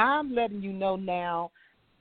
I'm letting you know now.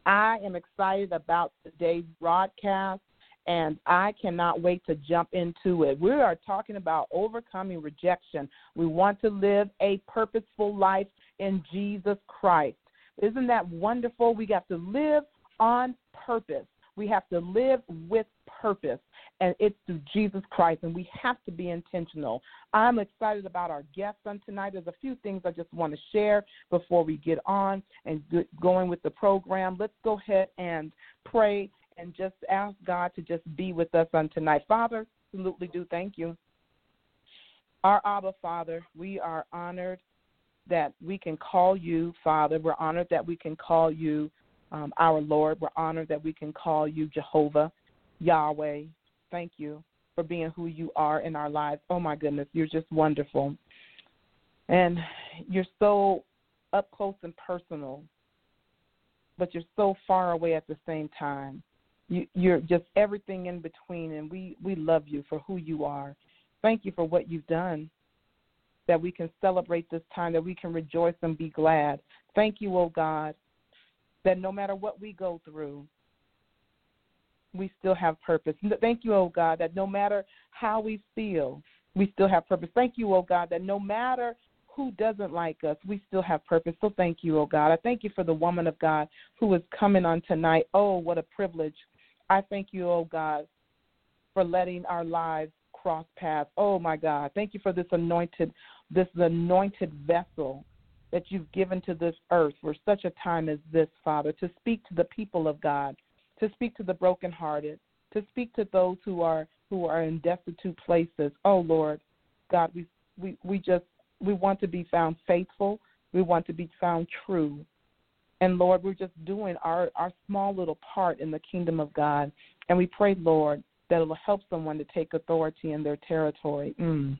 I am excited about today's broadcast, and I cannot wait to jump into it. We are talking about overcoming rejection. We want to live a purposeful life in Jesus Christ. Isn't that wonderful? We got to live on purpose. We have to live with purpose and it's through Jesus Christ, and we have to be intentional. I'm excited about our guests on tonight. There's a few things I just want to share before we get on and going with the program. Let's go ahead and pray and just ask God to just be with us on tonight. Father, absolutely do thank you. Our Abba Father, we are honored that we can call you Father. We're honored that we can call you um, our Lord. We're honored that we can call you Jehovah, Yahweh, thank you for being who you are in our lives. Oh my goodness, you're just wonderful. And you're so up close and personal, but you're so far away at the same time. You, you're just everything in between, and we, we love you for who you are. Thank you for what you've done, that we can celebrate this time, that we can rejoice and be glad. Thank you, oh God, that no matter what we go through, we still have purpose. Thank you, oh God, that no matter how we feel, we still have purpose. Thank you, oh God, that no matter who doesn't like us, we still have purpose. So thank you, oh God. I thank you for the woman of God who is coming on tonight. Oh, what a privilege. I thank you, oh God, for letting our lives cross paths. Oh my God. Thank you for this anointed this anointed vessel that you've given to this earth for such a time as this, Father, to speak to the people of God to speak to the brokenhearted, to speak to those who are who are in destitute places. Oh Lord, God, we we, we just we want to be found faithful. We want to be found true. And Lord, we're just doing our, our small little part in the kingdom of God. And we pray, Lord, that it will help someone to take authority in their territory. Mm.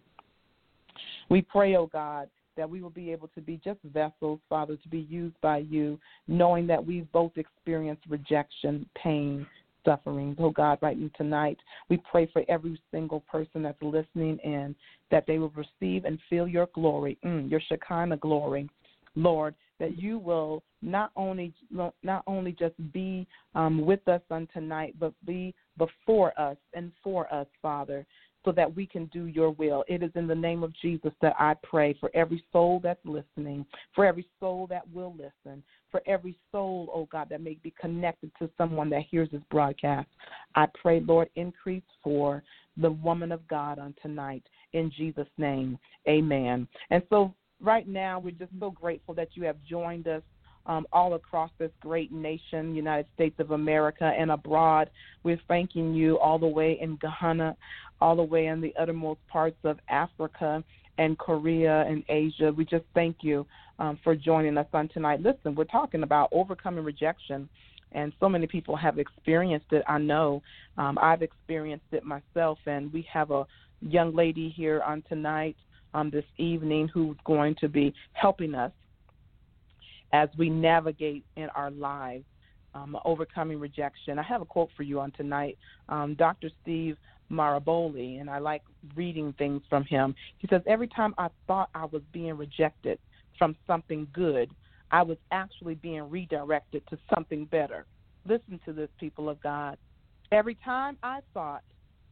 We pray, oh God, that we will be able to be just vessels, Father, to be used by you, knowing that we've both experienced rejection, pain, suffering. Oh God, right now tonight, we pray for every single person that's listening in that they will receive and feel your glory, mm, your Shekinah glory, Lord. That you will not only not only just be um, with us on tonight, but be before us and for us, Father so that we can do your will. It is in the name of Jesus that I pray for every soul that's listening, for every soul that will listen, for every soul, oh God, that may be connected to someone that hears this broadcast. I pray, Lord, increase for the woman of God on tonight. In Jesus' name, amen. And so, right now, we're just so grateful that you have joined us um, all across this great nation, United States of America, and abroad. We're thanking you all the way in Ghana, all the way in the uttermost parts of Africa and Korea and Asia. We just thank you um, for joining us on tonight. Listen, we're talking about overcoming rejection. And so many people have experienced it. I know um, I've experienced it myself, and we have a young lady here on tonight, um, this evening, who's going to be helping us as we navigate in our lives, um, overcoming rejection. I have a quote for you on tonight. Um, Dr. Steve Maraboli, and I like reading things from him. He says, Every time I thought I was being rejected from something good, I was actually being redirected to something better. Listen to this, people of God. Every time I thought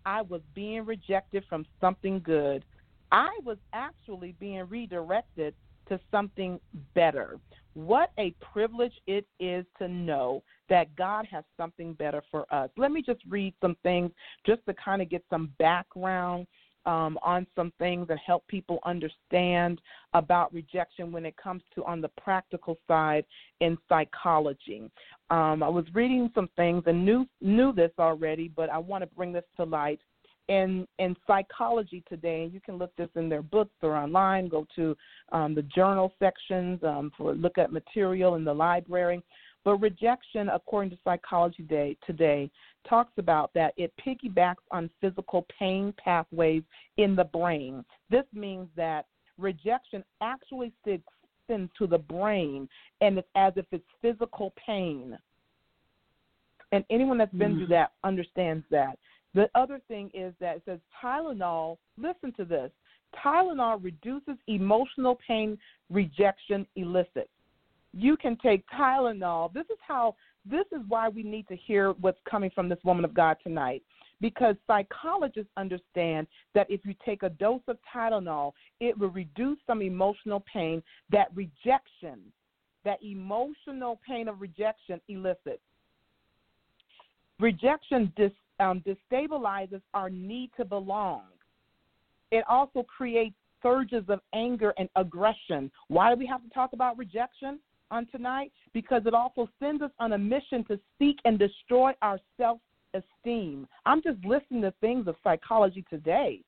I was being rejected from something good, I was actually being redirected to something better. What a privilege it is to know that God has something better for us. Let me just read some things just to kind of get some background um, on some things and help people understand about rejection when it comes to on the practical side in psychology. Um, I was reading some things and knew knew this already, but I want to bring this to light. In in psychology today, and you can look this in their books or online. Go to um, the journal sections um, for look at material in the library. But rejection, according to Psychology Day today, talks about that it piggybacks on physical pain pathways in the brain. This means that rejection actually sticks into the brain, and it's as if it's physical pain. And anyone that's been mm-hmm. through that understands that. The other thing is that it says Tylenol, listen to this Tylenol reduces emotional pain rejection elicits you can take Tylenol. This is how this is why we need to hear what's coming from this woman of God tonight. Because psychologists understand that if you take a dose of Tylenol, it will reduce some emotional pain that rejection, that emotional pain of rejection elicits. Rejection dis, um, destabilizes our need to belong. It also creates surges of anger and aggression. Why do we have to talk about rejection? on tonight because it also sends us on a mission to seek and destroy our self esteem. I'm just listening to things of psychology today.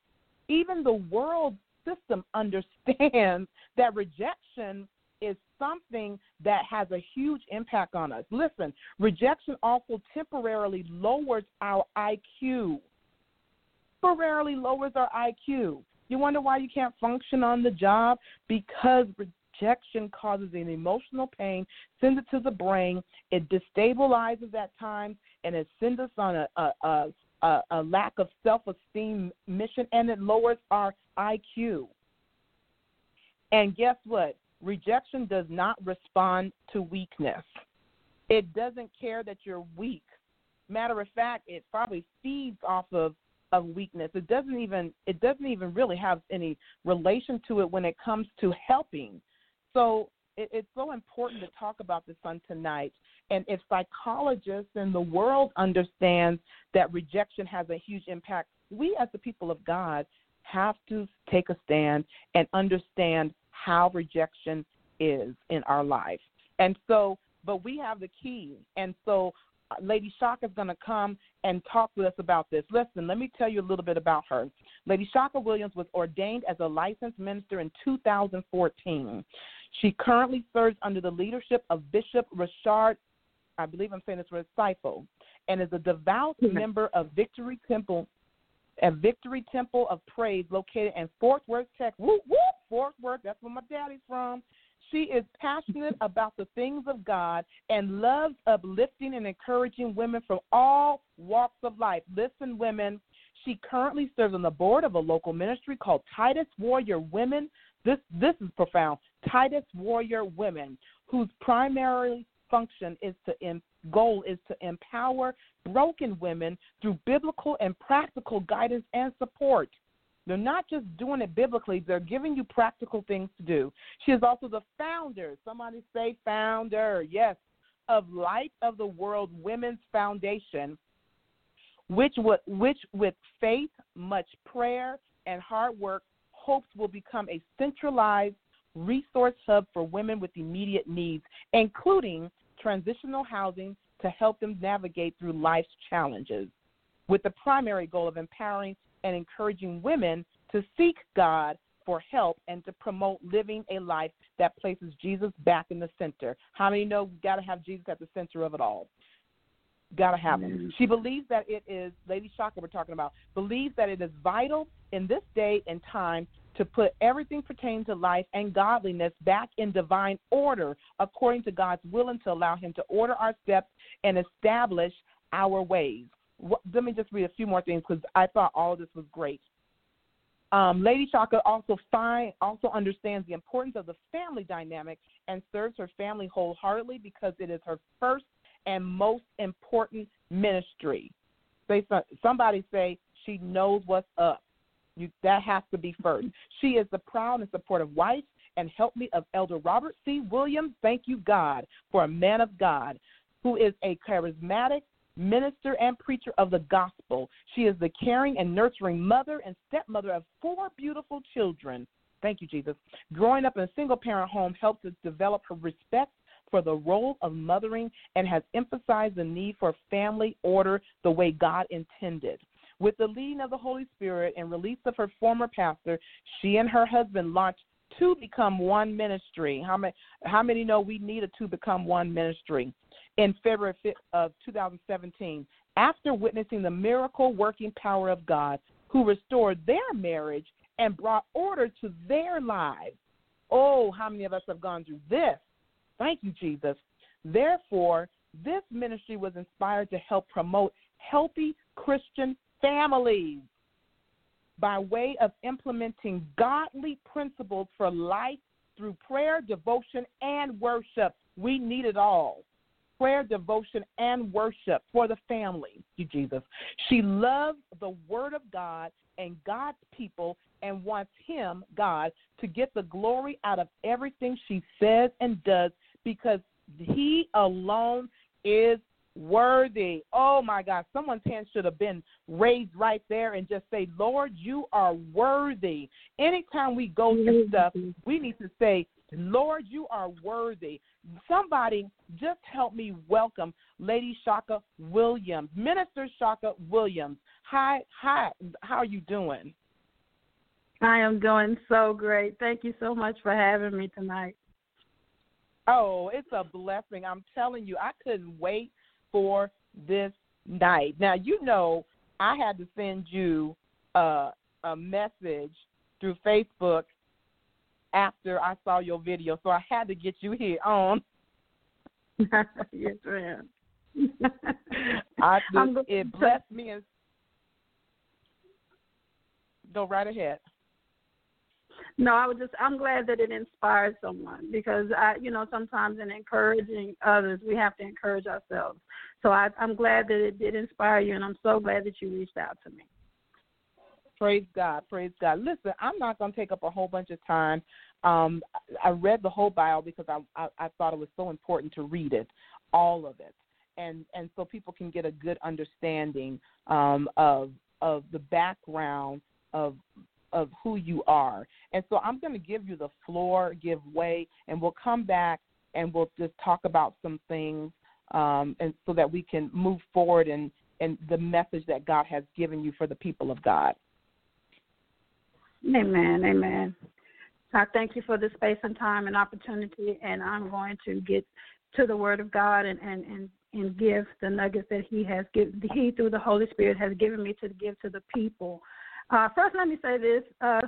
Even the world system understands that rejection is something that has a huge impact on us. Listen, rejection also temporarily lowers our IQ. Temporarily lowers our IQ. You wonder why you can't function on the job? Because rejection causes an emotional pain, sends it to the brain. It destabilizes at times, and it sends us on a, a, a, a lack of self esteem mission, and it lowers our IQ. And guess what? Rejection does not respond to weakness. It doesn't care that you're weak. Matter of fact, it probably feeds off of of weakness. It doesn't even it doesn't even really have any relation to it when it comes to helping. So it, it's so important to talk about this on tonight. And if psychologists in the world understand that rejection has a huge impact, we as the people of God have to take a stand and understand how rejection is in our life. And so, but we have the key. And so Lady Chaka is going to come and talk with us about this. Listen, let me tell you a little bit about her. Lady Chaka Williams was ordained as a licensed minister in 2014. She currently serves under the leadership of Bishop Rashard, I believe I'm saying this right, Seifo, and is a devout mm-hmm. member of Victory Temple, a Victory Temple of Praise located in Fort Worth, Texas. Whoop, whoop, Fort Worth, that's where my daddy's from. She is passionate about the things of God and loves uplifting and encouraging women from all walks of life. Listen, women, she currently serves on the board of a local ministry called Titus Warrior Women. This this is profound. Titus Warrior Women, whose primary function is to goal is to empower broken women through biblical and practical guidance and support. They're not just doing it biblically, they're giving you practical things to do. She is also the founder, somebody say founder, yes, of Light of the World Women's Foundation, which, which with faith, much prayer, and hard work, hopes will become a centralized resource hub for women with immediate needs, including transitional housing to help them navigate through life's challenges, with the primary goal of empowering and encouraging women to seek God for help and to promote living a life that places Jesus back in the center. How many know we've got to have Jesus at the center of it all? Got to have him. Mm-hmm. She believes that it is, Lady Chaka we're talking about, believes that it is vital in this day and time to put everything pertaining to life and godliness back in divine order according to God's will and to allow Him to order our steps and establish our ways. Let me just read a few more things because I thought all this was great. Um, Lady Chaka also find, also understands the importance of the family dynamic and serves her family wholeheartedly because it is her first and most important ministry. Say somebody say she knows what's up. You, that has to be first. She is the proud and supportive wife and helpmeet of Elder Robert C. Williams. Thank you, God, for a man of God who is a charismatic minister and preacher of the gospel. She is the caring and nurturing mother and stepmother of four beautiful children. Thank you, Jesus. Growing up in a single parent home helped us develop her respect for the role of mothering and has emphasized the need for family order the way God intended. With the leading of the Holy Spirit and release of her former pastor, she and her husband launched to become one ministry. How many how many know we needed to become one ministry? In February of 2017, after witnessing the miracle working power of God who restored their marriage and brought order to their lives. Oh, how many of us have gone through this? Thank you, Jesus. Therefore, this ministry was inspired to help promote healthy Christian families by way of implementing godly principles for life through prayer, devotion, and worship. We need it all. Prayer, devotion, and worship for the family. You, Jesus. She loves the Word of God and God's people and wants Him, God, to get the glory out of everything she says and does because He alone is worthy. Oh my God, someone's hand should have been raised right there and just say, Lord, you are worthy. Anytime we go through stuff, we need to say, Lord, you are worthy. Somebody just help me welcome Lady Chaka Williams, Minister Chaka Williams. Hi, hi, how are you doing? I am doing so great. Thank you so much for having me tonight. Oh, it's a blessing. I'm telling you, I couldn't wait for this night. Now, you know, I had to send you uh, a message through Facebook after I saw your video, so I had to get you here on. yes, ma'am. I just, it blessed me and go right ahead. No, I was just I'm glad that it inspired someone because I you know sometimes in encouraging others we have to encourage ourselves. So I I'm glad that it did inspire you and I'm so glad that you reached out to me. Praise God, praise God. Listen, I'm not going to take up a whole bunch of time. Um, I read the whole bio because I, I I thought it was so important to read it, all of it, and and so people can get a good understanding um, of of the background of of who you are. And so I'm going to give you the floor, give way, and we'll come back and we'll just talk about some things, um, and so that we can move forward and and the message that God has given you for the people of God. Amen. Amen. I thank you for the space and time and opportunity, and I'm going to get to the Word of God and and and, and give the nuggets that He has given. He through the Holy Spirit has given me to give to the people. Uh, first, let me say this, uh,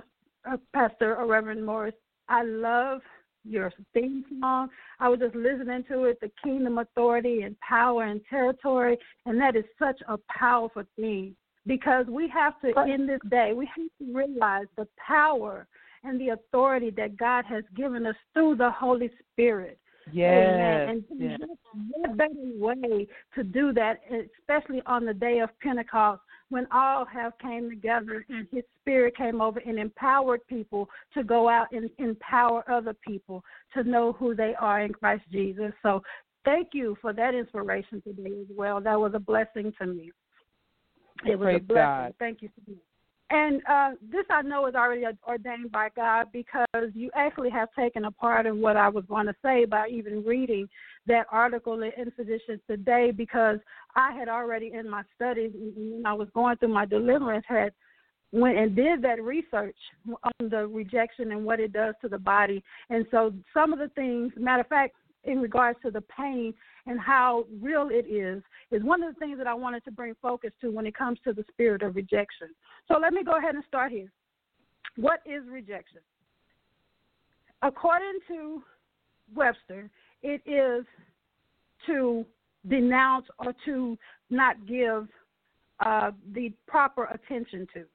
uh, Pastor or Reverend Morris. I love your theme song. I was just listening to it, the kingdom authority and power and territory, and that is such a powerful theme because we have to, in this day, we have to realize the power and the authority that God has given us through the Holy Spirit. Yes. And yes. what better way to do that, especially on the day of Pentecost when all have came together and his spirit came over and empowered people to go out and empower other people to know who they are in Christ Jesus. So thank you for that inspiration today as well. That was a blessing to me. It was Praise a blessing. God. Thank you so much. And uh, this I know is already ordained by God because you actually have taken a part of what I was going to say by even reading that article in Physicians Today because I had already in my studies when I was going through my deliverance had went and did that research on the rejection and what it does to the body. And so some of the things, matter of fact, in regards to the pain and how real it is is one of the things that I wanted to bring focus to when it comes to the spirit of rejection. So let me go ahead and start here. What is rejection? According to Webster, it is to denounce or to not give uh, the proper attention to.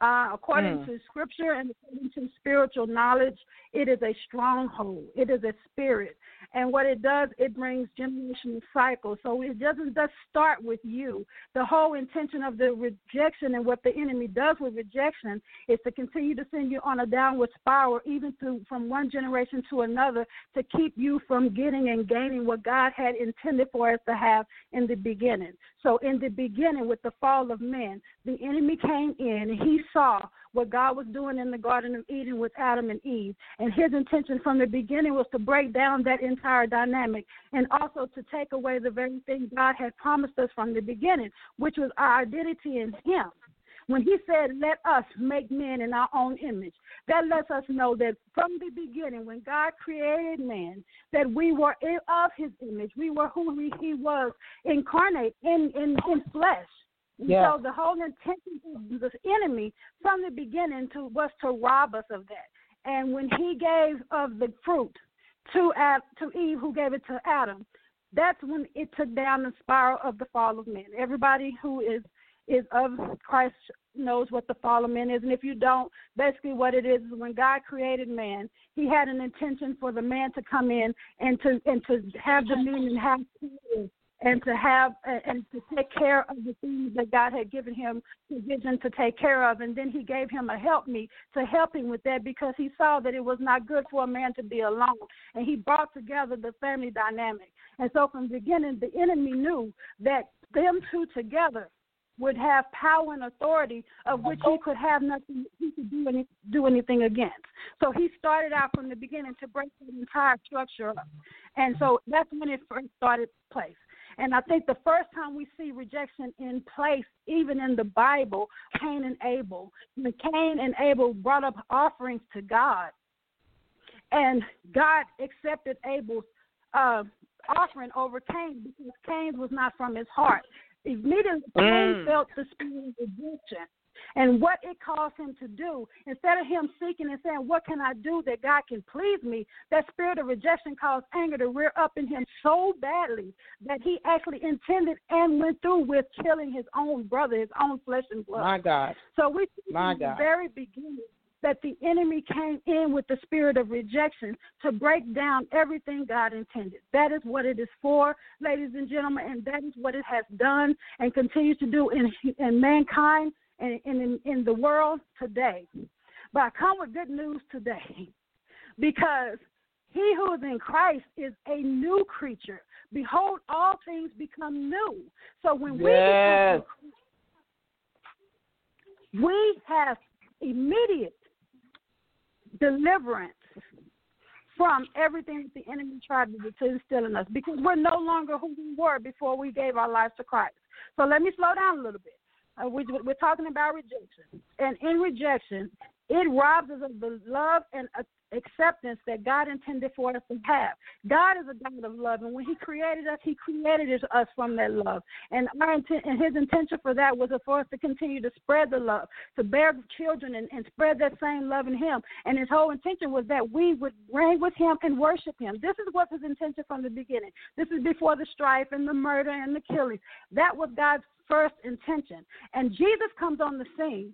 Uh, according mm. to scripture and according to spiritual knowledge, it is a stronghold. It is a spirit. And what it does, it brings generational cycles. So it doesn't just start with you. The whole intention of the rejection and what the enemy does with rejection is to continue to send you on a downward spiral, even through from one generation to another, to keep you from getting and gaining what God had intended for us to have in the beginning. So in the beginning, with the fall of man, the enemy came in and he saw what God was doing in the Garden of Eden with Adam and Eve. And his intention from the beginning was to break down that entire dynamic and also to take away the very thing God had promised us from the beginning, which was our identity in him. When he said, Let us make men in our own image, that lets us know that from the beginning, when God created man, that we were of his image. We were who he was incarnate in, in, in flesh. Yeah. So the whole intention of the enemy from the beginning to was to rob us of that. And when he gave of the fruit to Ad, to Eve, who gave it to Adam, that's when it took down the spiral of the fall of man. Everybody who is is of Christ knows what the fall of man is, and if you don't, basically what it is is when God created man, He had an intention for the man to come in and to and to have dominion have and to have and to take care of the things that God had given him provision to take care of. And then he gave him a help me to help him with that because he saw that it was not good for a man to be alone. And he brought together the family dynamic. And so from the beginning, the enemy knew that them two together would have power and authority of which he could have nothing he could do any do anything against. So he started out from the beginning to break the entire structure up. And so that's when it first started place. And I think the first time we see rejection in place, even in the Bible, Cain and Abel. When Cain and Abel brought up offerings to God, and God accepted Abel's uh, offering over Cain because Cain's was not from his heart. Immediately, Cain mm. felt the spirit of rejection. And what it caused him to do, instead of him seeking and saying, What can I do that God can please me? That spirit of rejection caused anger to rear up in him so badly that he actually intended and went through with killing his own brother, his own flesh and blood. My God. So we see My God. the very beginning that the enemy came in with the spirit of rejection to break down everything God intended. That is what it is for, ladies and gentlemen, and that is what it has done and continues to do in, in mankind and in, in the world today. But I come with good news today because he who is in Christ is a new creature. Behold, all things become new. So when yes. we become, we have immediate deliverance from everything that the enemy tried to instill in us because we're no longer who we were before we gave our lives to Christ. So let me slow down a little bit. Uh, we, we're talking about rejection. And in rejection, it robs us of the love and acceptance that God intended for us to have. God is a God of love, and when He created us, He created us from that love. And our intent, and His intention for that was for us to continue to spread the love, to bear children, and, and spread that same love in Him. And His whole intention was that we would reign with Him and worship Him. This is what His intention from the beginning. This is before the strife and the murder and the killing. That was God's first intention. And Jesus comes on the scene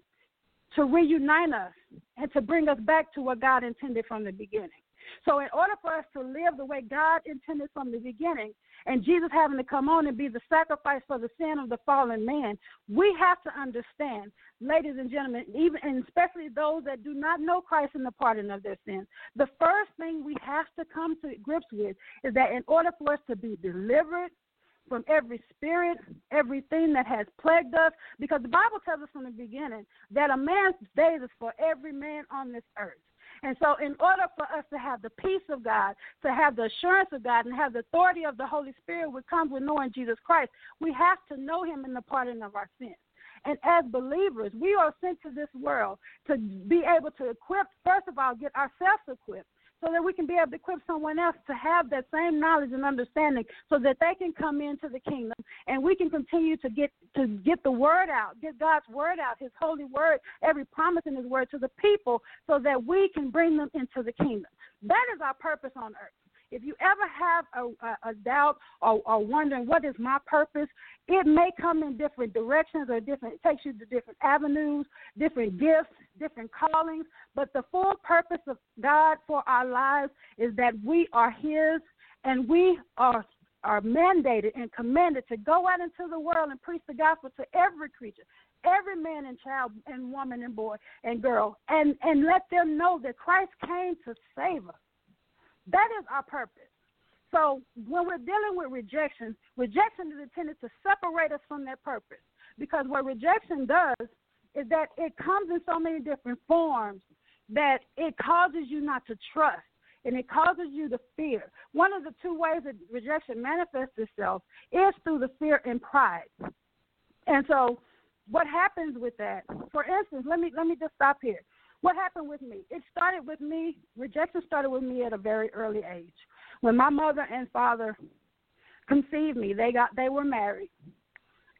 to reunite us and to bring us back to what God intended from the beginning. So, in order for us to live the way God intended from the beginning, and Jesus having to come on and be the sacrifice for the sin of the fallen man, we have to understand, ladies and gentlemen, even and especially those that do not know Christ in the pardon of their sins, the first thing we have to come to grips with is that in order for us to be delivered from every spirit, everything that has plagued us, because the Bible tells us from the beginning that a man's days is for every man on this earth. And so, in order for us to have the peace of God, to have the assurance of God, and have the authority of the Holy Spirit, which comes with knowing Jesus Christ, we have to know Him in the pardon of our sins. And as believers, we are sent to this world to be able to equip, first of all, get ourselves equipped so that we can be able to equip someone else to have that same knowledge and understanding so that they can come into the kingdom and we can continue to get to get the word out, get God's word out, his holy word, every promise in his word to the people so that we can bring them into the kingdom. That is our purpose on earth. If you ever have a, a, a doubt or, or wondering what is my purpose, it may come in different directions or different. It takes you to different avenues, different gifts, different callings. But the full purpose of God for our lives is that we are His, and we are are mandated and commanded to go out into the world and preach the gospel to every creature, every man and child and woman and boy and girl, and and let them know that Christ came to save us. That is our purpose. So when we're dealing with rejection, rejection is intended to separate us from that purpose. Because what rejection does is that it comes in so many different forms that it causes you not to trust and it causes you to fear. One of the two ways that rejection manifests itself is through the fear and pride. And so what happens with that? For instance, let me let me just stop here. What happened with me? It started with me, rejection started with me at a very early age. When my mother and father conceived me, they got they were married.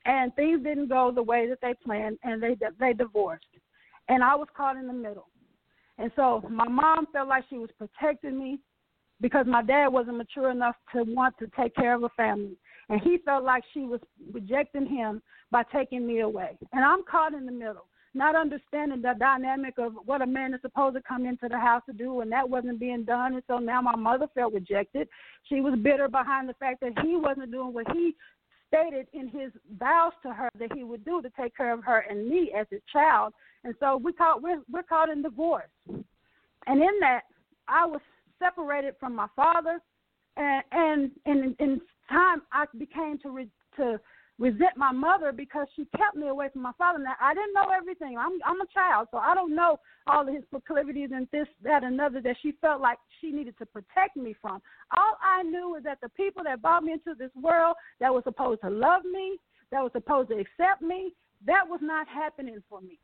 And things didn't go the way that they planned and they they divorced. And I was caught in the middle. And so my mom felt like she was protecting me because my dad wasn't mature enough to want to take care of a family. And he felt like she was rejecting him by taking me away. And I'm caught in the middle not understanding the dynamic of what a man is supposed to come into the house to do, and that wasn't being done. And so now my mother felt rejected. She was bitter behind the fact that he wasn't doing what he stated in his vows to her that he would do to take care of her and me as his child. And so we caught we're we're caught in divorce. And in that, I was separated from my father, and and in in time I became to re, to resent my mother because she kept me away from my father. Now I didn't know everything. I'm I'm a child, so I don't know all of his proclivities and this, that, and another that she felt like she needed to protect me from. All I knew was that the people that brought me into this world that was supposed to love me, that was supposed to accept me, that was not happening for me.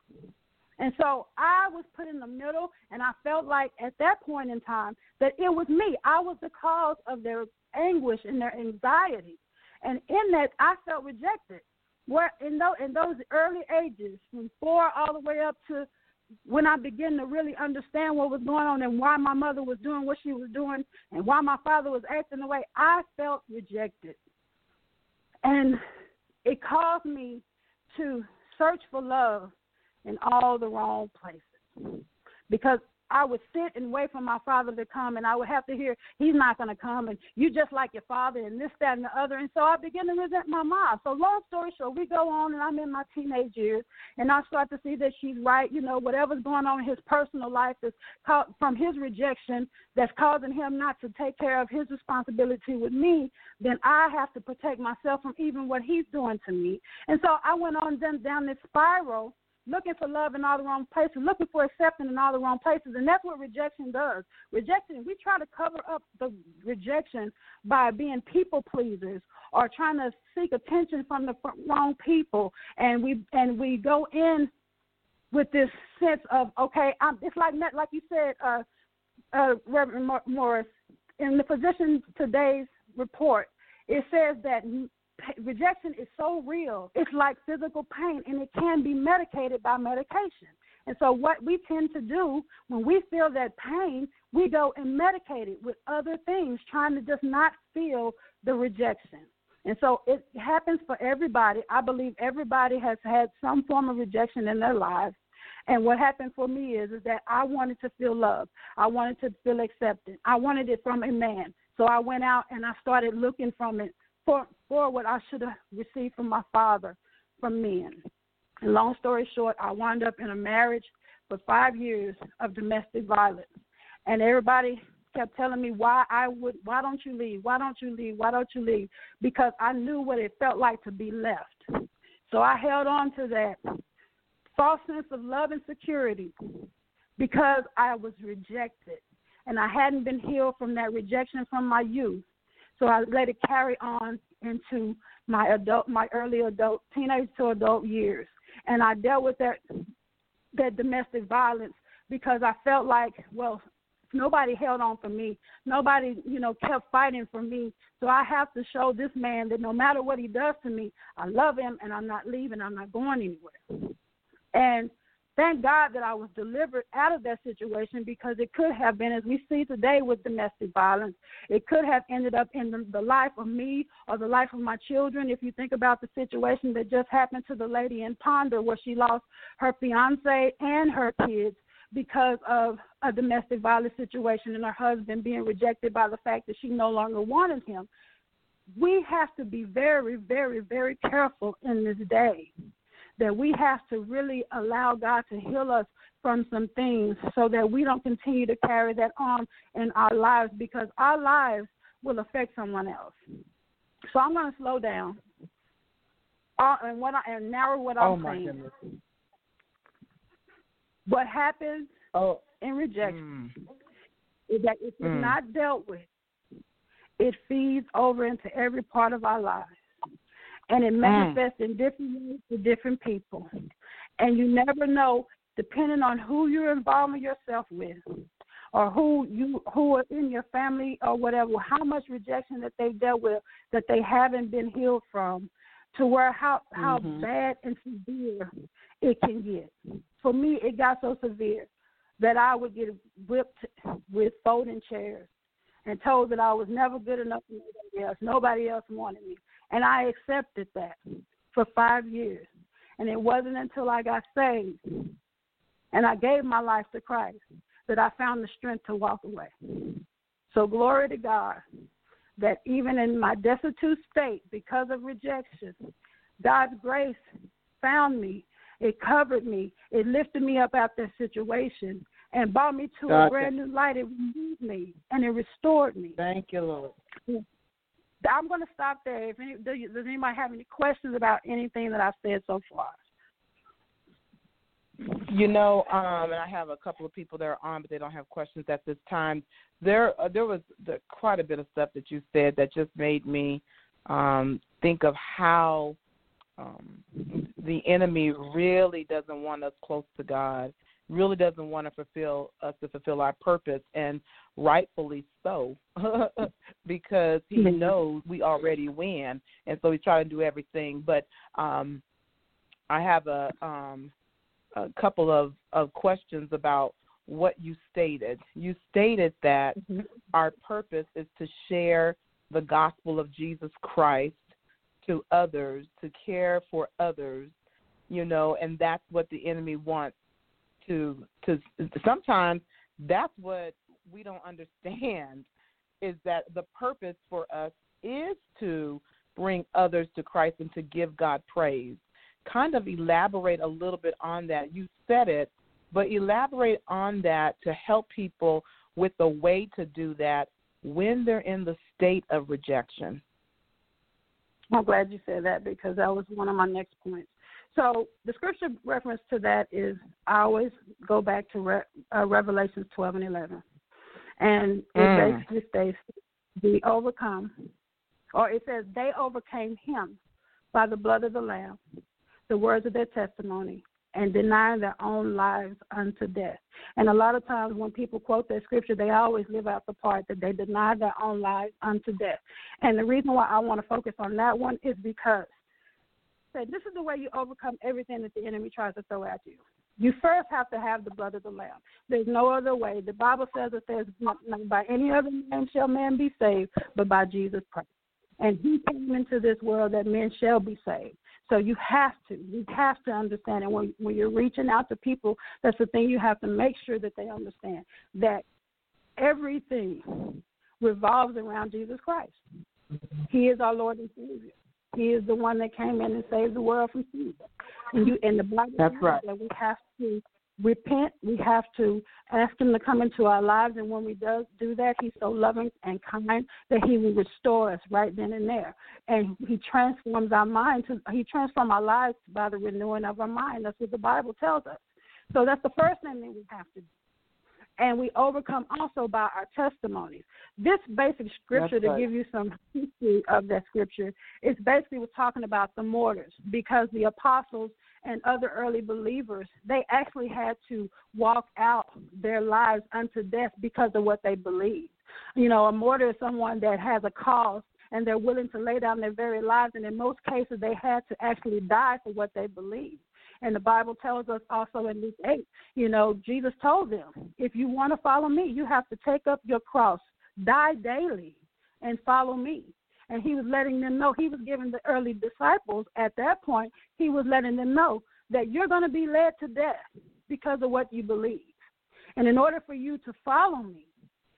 And so I was put in the middle, and I felt like at that point in time that it was me. I was the cause of their anguish and their anxiety. And in that, I felt rejected. Where in those in those early ages, from four all the way up to when I began to really understand what was going on and why my mother was doing what she was doing and why my father was acting the way, I felt rejected. And it caused me to search for love in all the wrong places. Because I would sit and wait for my father to come, and I would have to hear he's not going to come, and you just like your father, and this, that, and the other. And so I began to resent my mom. So long story short, we go on, and I'm in my teenage years, and I start to see that she's right. You know, whatever's going on in his personal life is from his rejection that's causing him not to take care of his responsibility with me. Then I have to protect myself from even what he's doing to me. And so I went on down, down this spiral looking for love in all the wrong places, looking for acceptance in all the wrong places. And that's what rejection does. Rejection, we try to cover up the rejection by being people pleasers or trying to seek attention from the wrong people. And we and we go in with this sense of okay, I'm, it's like like you said, uh, uh, Reverend Morris, in the physician today's report, it says that rejection is so real. It's like physical pain, and it can be medicated by medication. And so, what we tend to do when we feel that pain, we go and medicate it with other things, trying to just not feel the rejection. And so, it happens for everybody. I believe everybody has had some form of rejection in their lives. And what happened for me is, is that I wanted to feel love. I wanted to feel accepted. I wanted it from a man. So I went out and I started looking from it for, for what I should have received from my father from men. And long story short, I wound up in a marriage for five years of domestic violence. And everybody kept telling me why I would why don't you leave? Why don't you leave? Why don't you leave? Because I knew what it felt like to be left. So I held on to that false sense of love and security because I was rejected and I hadn't been healed from that rejection from my youth. So I let it carry on into my adult, my early adult, teenage to adult years, and I dealt with that that domestic violence because I felt like, well, Nobody held on for me. Nobody, you know, kept fighting for me. So I have to show this man that no matter what he does to me, I love him and I'm not leaving. I'm not going anywhere. And thank God that I was delivered out of that situation because it could have been, as we see today with domestic violence, it could have ended up in the, the life of me or the life of my children. If you think about the situation that just happened to the lady in Ponder, where she lost her fiance and her kids because of a domestic violence situation and her husband being rejected by the fact that she no longer wanted him. We have to be very, very, very careful in this day that we have to really allow God to heal us from some things so that we don't continue to carry that on in our lives because our lives will affect someone else. So I'm going to slow down uh, and what I, and narrow what I'm oh saying. Goodness. What happens oh. in rejection Mm. is that if it's Mm. not dealt with, it feeds over into every part of our lives. And it manifests in different ways to different people. And you never know, depending on who you're involving yourself with or who you who are in your family or whatever, how much rejection that they've dealt with that they haven't been healed from, to where how how Mhm. bad and severe it can get. For me, it got so severe that I would get whipped with folding chairs and told that I was never good enough for nobody else. Nobody else wanted me. And I accepted that for five years. And it wasn't until I got saved and I gave my life to Christ that I found the strength to walk away. So glory to God that even in my destitute state because of rejection, God's grace found me. It covered me. It lifted me up out that situation and brought me to a brand new light. It renewed me and it restored me. Thank you, Lord. I'm going to stop there. If any, does anybody have any questions about anything that I've said so far? You know, um, and I have a couple of people that are on, but they don't have questions at this time. There, uh, there was the, quite a bit of stuff that you said that just made me um, think of how um, the enemy really doesn't want us close to God. Really doesn't want to fulfill us to fulfill our purpose, and rightfully so, because he Mhm. knows we already win, and so he's trying to do everything. But um, I have a um, a couple of, of questions about what you stated. You stated that our purpose is to share the gospel of Jesus Christ to others, to care for others, you know, and that's what the enemy wants to to sometimes that's what we don't understand is that the purpose for us is to bring others to Christ and to give God praise kind of elaborate a little bit on that. You said it, but elaborate on that to help people with a way to do that when they're in the state of rejection. I'm glad you said that because that was one of my next points. So the scripture reference to that is I always go back to Re, uh, Revelations 12 and 11, and it Mm. basically states, "We overcome," or it says, "They overcame him by the blood of the Lamb, the words of their testimony, and denying their own lives unto death." And a lot of times when people quote that scripture, they always live out the part that they deny their own lives unto death. And the reason why I want to focus on that one is because said, this is the way you overcome everything that the enemy tries to throw at you. You first have to have the blood of the Lamb. There's no other way. The Bible says that there's not, not by any other name shall man be saved, but by Jesus Christ. And He came into this world that men shall be saved. So you have to, you have to understand. And when when you're reaching out to people, that's the thing you have to make sure that they understand that everything revolves around Jesus Christ. He is our Lord and Savior. He is the one that came in and saved the world from sin. And you and the Bible That's says right. that we have to repent. We have to ask Him to come into our lives, and when we does do that, He's so loving and kind that He will restore us right then and there. And He transforms our mind. To, he transforms our lives by the renewing of our mind. That's what the Bible tells us. So that's the first thing that we have to do. And we overcome also by our testimonies. This basic scripture, right. to give you some history of that scripture, is basically we're talking about the martyrs because the apostles and other early believers, they actually had to walk out their lives unto death because of what they believed. You know, a martyr is someone that has a cause and they're willing to lay down their very lives, and in most cases, they had to actually die for what they believed. And the Bible tells us also in Luke 8, you know, Jesus told them, if you want to follow me, you have to take up your cross, die daily, and follow me. And he was letting them know, he was giving the early disciples at that point, he was letting them know that you're going to be led to death because of what you believe. And in order for you to follow me,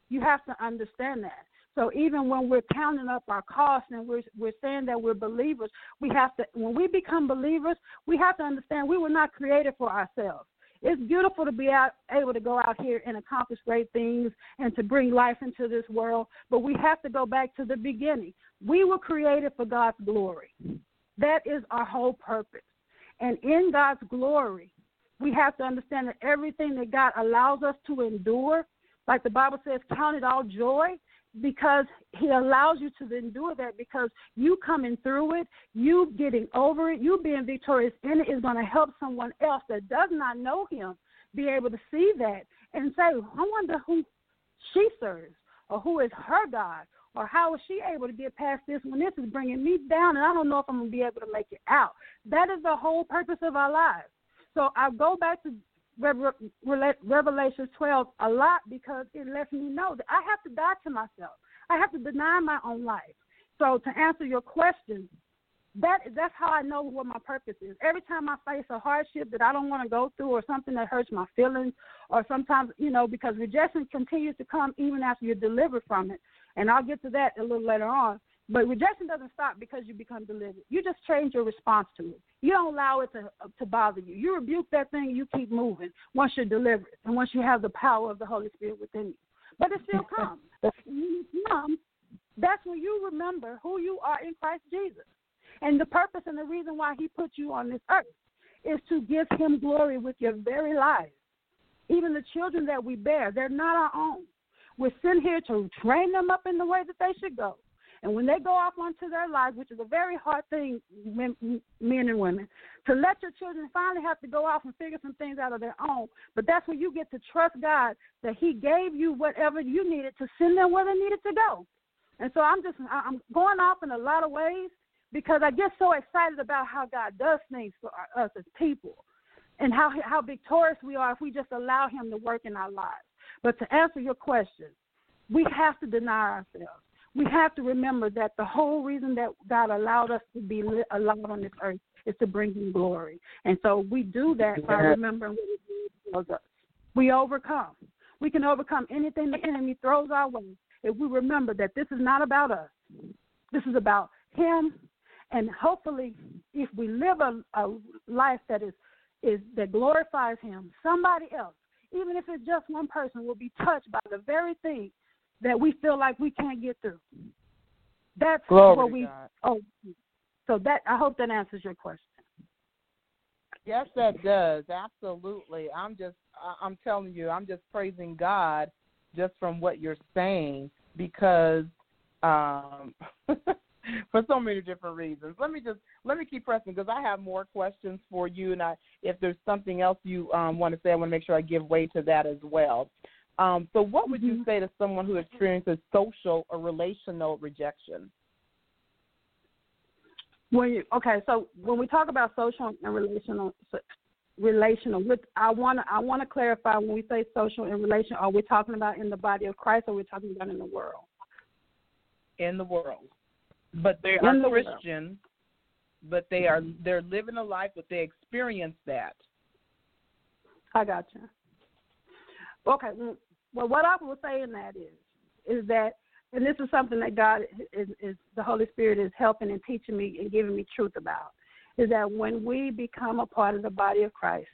you have to understand that. So even when we're counting up our costs and we're we're saying that we're believers, we have to when we become believers, we have to understand we were not created for ourselves. It's beautiful to be out, able to go out here and accomplish great things and to bring life into this world, but we have to go back to the beginning. We were created for God's glory. That is our whole purpose. And in God's glory, we have to understand that everything that God allows us to endure, like the Bible says, count it all joy because he allows you to endure that because you coming through it, you getting over it, you being victorious in it is going to help someone else that does not know him be able to see that and say, I wonder who she serves or who is her God or how is she able to get past this when this is bringing me down and I don't know if I'm going to be able to make it out. That is the whole purpose of our lives. So I go back to Revelation 12 a lot because it lets me know that I have to die to myself. I have to deny my own life. So to answer your question, that that's how I know what my purpose is. Every time I face a hardship that I don't want to go through or something that hurts my feelings or sometimes, you know, because rejection continues to come even after you're delivered from it. And I'll get to that a little later on. But rejection doesn't stop because you become delivered. You just change your response to it. You don't allow it to to bother you. You rebuke that thing. You keep moving once you're delivered and once you have the power of the Holy Spirit within you. But it still comes. when it comes, that's when you remember who you are in Christ Jesus, and the purpose and the reason why He put you on this earth is to give Him glory with your very life. Even the children that we bear, they're not our own. We're sent here to train them up in the way that they should go and when they go off onto their lives, which is a very hard thing, men, men and women, to let your children finally have to go off and figure some things out of their own. But that's when you get to trust God that He gave you whatever you needed to send them where they needed to go. And so I'm just I'm going off in a lot of ways because I get so excited about how God does things for us as people, and how how victorious we are if we just allow Him to work in our lives. But to answer your question, we have to deny ourselves we have to remember that the whole reason that God allowed us to be alive on this earth is to bring Him glory. And so we do that by remembering what He tells us. We overcome. We can overcome anything the enemy throws our way if we remember that this is not about us. This is about Him. And hopefully, if we live a, a life that is is that glorifies Him, somebody else, even if it's just one person, will be touched by the very thing that we feel like we can't get through. That's Glory what we. God. Oh, so that I hope that answers your question. Yes, that does. Absolutely. I'm just, I'm telling you, I'm just praising God just from what you're saying because um, for so many different reasons. Let me just let me keep pressing because I have more questions for you, and I, if there's something else you um, want to say, I want to make sure I give way to that as well. Um, so, what would you mm-hmm. say to someone who experiences social or relational rejection? When you okay, so when we talk about social and relational, relational, with I want to I want to clarify when we say social and relational, are we talking about in the body of Christ, or are we talking about in the world? In the world, but they are the Christians, world. but they are they're living a life, but they experience that. I got you. Okay, well, what I will say in that is, is that, and this is something that God is, is the Holy Spirit is helping and teaching me and giving me truth about, is that when we become a part of the body of Christ,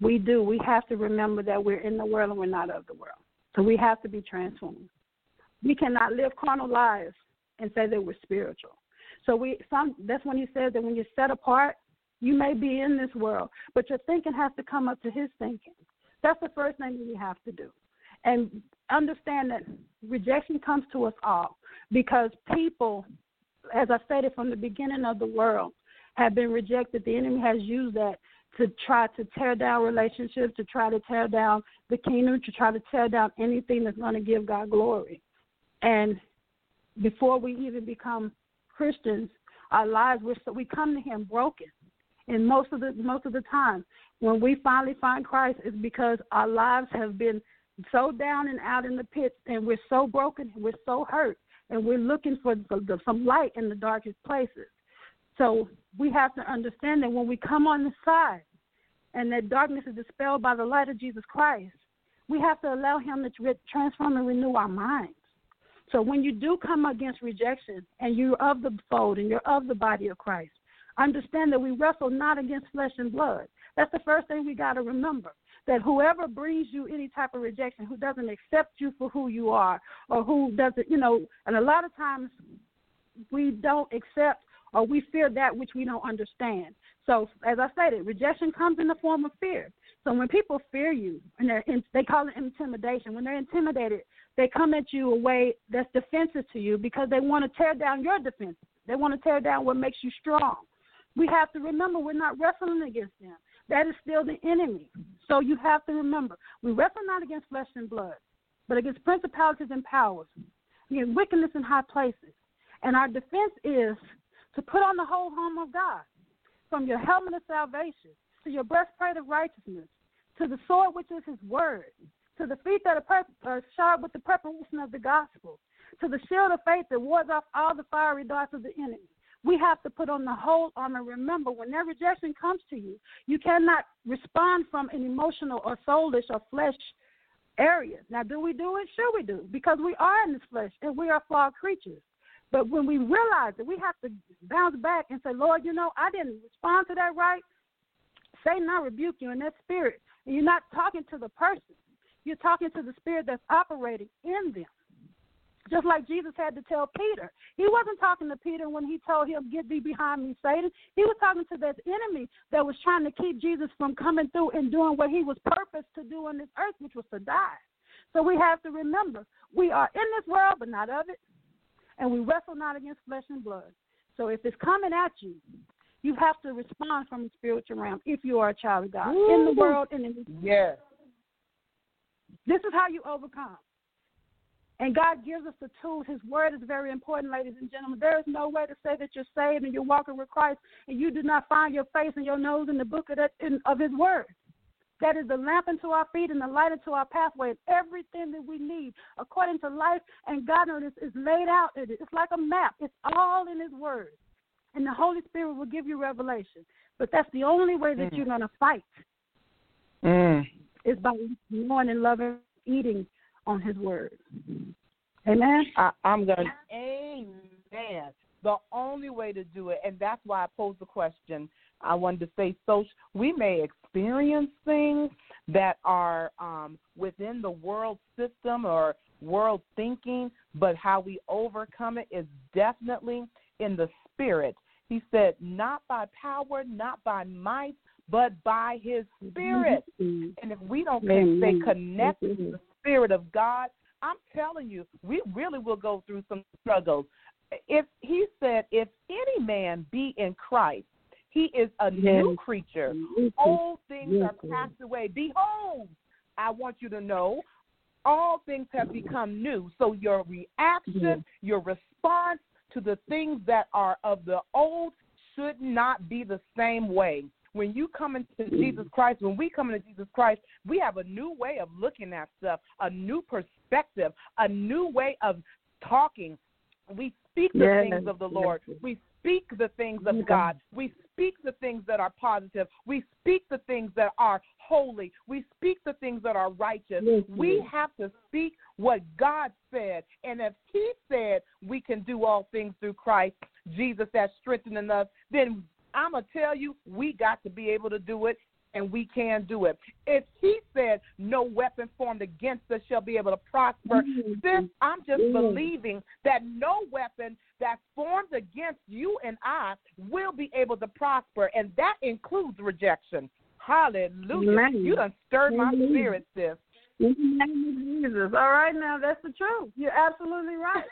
we do. We have to remember that we're in the world and we're not of the world. So we have to be transformed. We cannot live carnal lives and say that we're spiritual. So we some that's when he says that when you're set apart, you may be in this world, but your thinking has to come up to his thinking. That's the first thing that we have to do. And understand that rejection comes to us all because people, as I stated from the beginning of the world, have been rejected. The enemy has used that to try to tear down relationships, to try to tear down the kingdom, to try to tear down anything that's going to give God glory. And before we even become Christians, our lives we we come to Him broken. And most of the most of the time, when we finally find Christ, it's because our lives have been so down and out in the pits, and we're so broken, and we're so hurt, and we're looking for the, some light in the darkest places. So we have to understand that when we come on the side, and that darkness is dispelled by the light of Jesus Christ, we have to allow Him to transform and renew our minds. So when you do come against rejection, and you're of the fold, and you're of the body of Christ, understand that we wrestle not against flesh and blood. That's the first thing we got to remember that whoever brings you any type of rejection, who doesn't accept you for who you are, or who doesn't, you know, and a lot of times we don't accept or we fear that which we don't understand. So, as I stated, rejection comes in the form of fear. So when people fear you, and in, they call it intimidation. When they're intimidated, they come at you a way that's defensive to you because they want to tear down your defenses. They want to tear down what makes you strong. We have to remember we're not wrestling against them that is still the enemy. So you have to remember, we wrestle not against flesh and blood, but against principalities and powers, against wickedness in high places. And our defense is to put on the whole armor of God, from your helmet of salvation to your breastplate of righteousness, to the sword which is His word, to the feet that are, are shod with the preparation of the gospel, to the shield of faith that wards off all the fiery darts of the enemy we have to put on the whole armor. Remember, when that rejection comes to you, you cannot respond from an emotional or soulish or flesh area. Now, do we do it? Sure, we do, because we are in this flesh and we are flawed creatures. But when we realize that we have to bounce back and say, Lord, you know, I didn't respond to that right, Satan, I rebuke you in that spirit. And you're not talking to the person, you're talking to the spirit that's operating in them. Just like Jesus had to tell Peter. He wasn't talking to Peter when he told him, Get thee behind me, Satan. He was talking to that enemy that was trying to keep Jesus from coming through and doing what he was purposed to do on this earth, which was to die. So we have to remember we are in this world, but not of it. And we wrestle not against flesh and blood. So if it's coming at you, you have to respond from the spiritual realm if you are a child of God Ooh. in the world and in the yes. This is how you overcome. And God gives us the tools. His word is very important, ladies and gentlemen. There is no way to say that you're saved and you're walking with Christ and you do not find your face and your nose in the book of, that, in, of His word. That is the lamp unto our feet and the light unto our pathway. And everything that we need according to life and godliness is laid out. In it. It's like a map. It's all in His word. And the Holy Spirit will give you revelation. But that's the only way that mm. you're going to fight. Mm. Is by knowing and loving, eating on His word. Amen. I, I'm going to. Amen. The only way to do it, and that's why I posed the question. I wanted to say, so we may experience things that are um, within the world system or world thinking, but how we overcome it is definitely in the spirit. He said, not by power, not by might, but by his spirit. Mm-hmm. And if we don't stay connected to the Spirit of God, I'm telling you, we really will go through some struggles. If he said, if any man be in Christ, he is a yes. new creature. Old things yes. are passed away. Behold, I want you to know, all things have become new. So your reaction, yes. your response to the things that are of the old should not be the same way when you come into mm-hmm. Jesus Christ, when we come into Jesus Christ, we have a new way of looking at stuff, a new perspective, a new way of talking. We speak the yes. things of the Lord. We speak the things of mm-hmm. God. We speak the things that are positive. We speak the things that are holy. We speak the things that are righteous. We have to speak what God said. And if He said we can do all things through Christ, Jesus that's strengthening us, then I'm going to tell you, we got to be able to do it, and we can do it. If he said, No weapon formed against us shall be able to prosper, mm-hmm. then I'm just mm-hmm. believing that no weapon that's formed against you and I will be able to prosper, and that includes rejection. Hallelujah. Amen. You done stirred my spirit, sis. In the name of Jesus. All right, now that's the truth. You're absolutely right.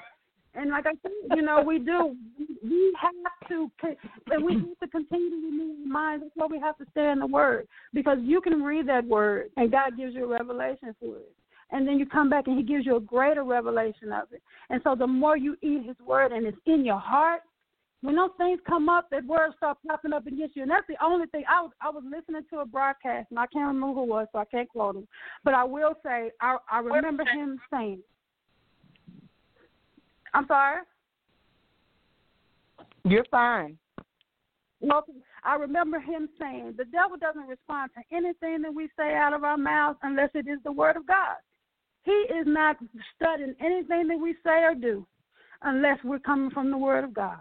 And like I said, you know, we do. We have to, and we have to continue to renew our minds. That's why we have to stay in the Word, because you can read that Word, and God gives you a revelation for it. And then you come back, and He gives you a greater revelation of it. And so, the more you eat His Word, and it's in your heart, when those things come up, that word start popping up against you. And that's the only thing. I was I was listening to a broadcast, and I can't remember who it was, so I can't quote him. But I will say I I remember him saying I'm sorry. You're fine. Well, I remember him saying the devil doesn't respond to anything that we say out of our mouths unless it is the word of God. He is not studying anything that we say or do unless we're coming from the word of God.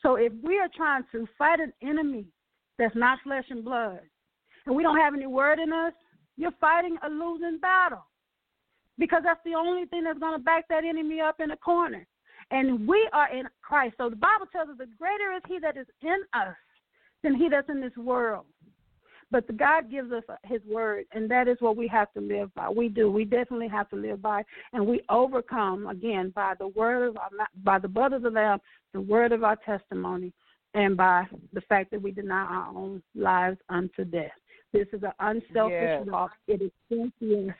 So if we are trying to fight an enemy that's not flesh and blood, and we don't have any word in us, you're fighting a losing battle because that's the only thing that's going to back that enemy up in a corner. And we are in Christ. So the Bible tells us the greater is He that is in us than He that's in this world. But the God gives us His word, and that is what we have to live by. We do. We definitely have to live by, and we overcome again by the word of our, by the blood of the Lamb, the word of our testimony, and by the fact that we deny our own lives unto death. This is an unselfish yes. walk. It is senseless.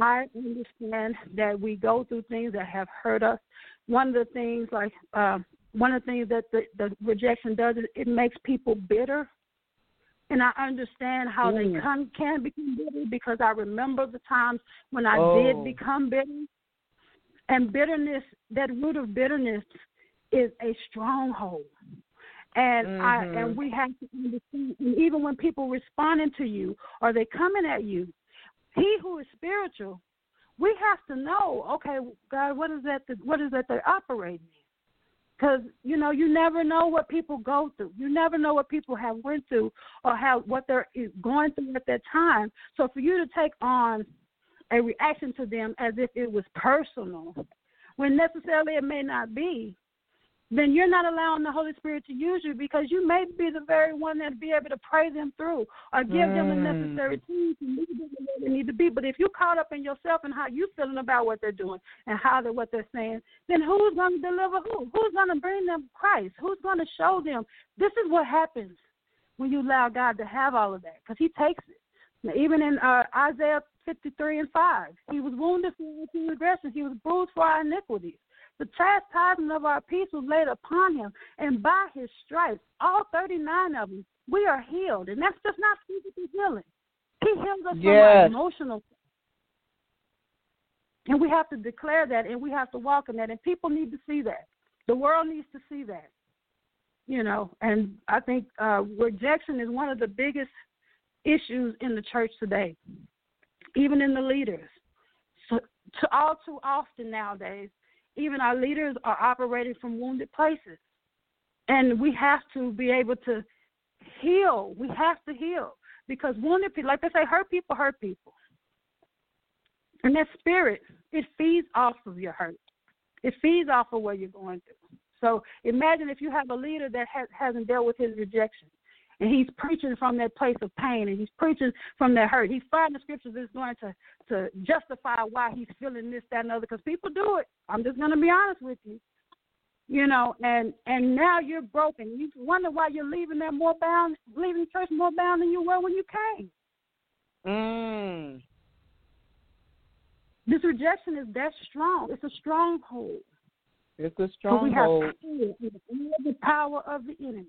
I understand that we go through things that have hurt us. One of the things, like uh, one of the things that the, the rejection does, is it makes people bitter. And I understand how mm. they can, can become bitter because I remember the times when I oh. did become bitter. And bitterness, that root of bitterness, is a stronghold and mm-hmm. I and we have to understand. Even when people responding to you or they coming at you, he who is spiritual, we have to know. Okay, God, what is that? What is that they're operating in? Because you know, you never know what people go through. You never know what people have went through or how what they're going through at that time. So for you to take on a reaction to them as if it was personal, when necessarily it may not be, then you're not allowing the Holy Spirit to use you because you may be the very one that be able to pray them through or give mm. them the mm. necessary tools to lead them where they need to be. But if you're caught up in yourself and how you're feeling about what they're doing and how they what they're saying, then who's going to deliver who? Who's going to bring them Christ? Who's going to show them? This is what happens when you allow God to have all of that because He takes it. Now, even in uh, Isaiah 53 and 5, He was wounded for our transgressions, He was bruised for our iniquities. The chastisement of our peace was laid upon him, and by his stripes, all 39 of them, we are healed. And that's just not physical healing. He heals us yes. from our emotional. And we have to declare that, and we have to walk in that. And people need to see that. The world needs to see that. You know, and I think uh, rejection is one of the biggest issues in the church today, even in the leaders. So, to all too often nowadays, even our leaders are operating from wounded places. And we have to be able to heal. We have to heal because wounded people, like they say, hurt people hurt people. And that spirit, it feeds off of your hurt. It feeds off of what you're going through. So imagine if you have a leader that has, hasn't dealt with his rejection and he's preaching from that place of pain and he's preaching from that hurt. He's finding the scriptures that's going to to justify why he's feeling this, that, and other. Because people do it. I'm just going to be honest with you. You know, and and now you're broken. You wonder why you're leaving there more bound, leaving church more bound than you were when you came. Mm. This rejection is that strong. It's a stronghold. It's a stronghold. We have the power of the enemy.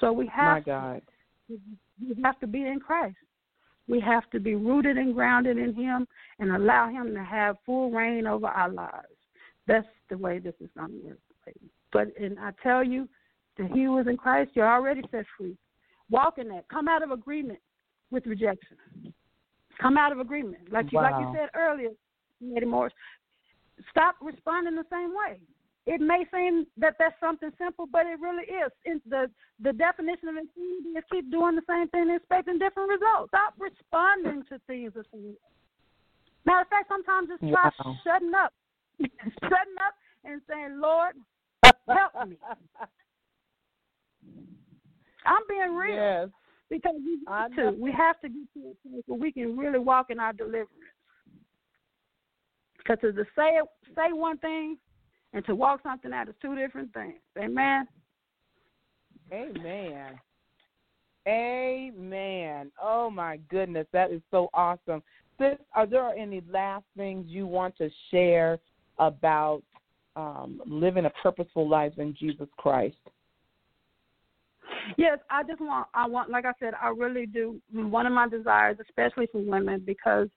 So we have My God. To, we have to be in Christ. We have to be rooted and grounded in Him and allow Him to have full reign over our lives. That's the way this is going to work. But and I tell you, that He was in Christ, you're already set free. Walk in that. Come out of agreement with rejection. Come out of agreement, like you wow. like you said earlier, Lady Morris. Stop responding the same way it may seem that that's something simple, but it really is. It's the the definition of insanity is keep doing the same thing and expecting different results. Stop responding to things. Matter of fact, sometimes just try wow. shutting up, shutting up, and saying, "Lord, help me." I'm being real. Yes. because we have to. We have to get to a place where we can really walk in our deliverance. Because to say say one thing and to walk something out is two different things. Amen. Amen. Amen. Oh my goodness, that is so awesome. Sis, are there any last things you want to share about um, living a purposeful life in Jesus Christ? Yes, I just want I want like I said, I really do one of my desires, especially for women, because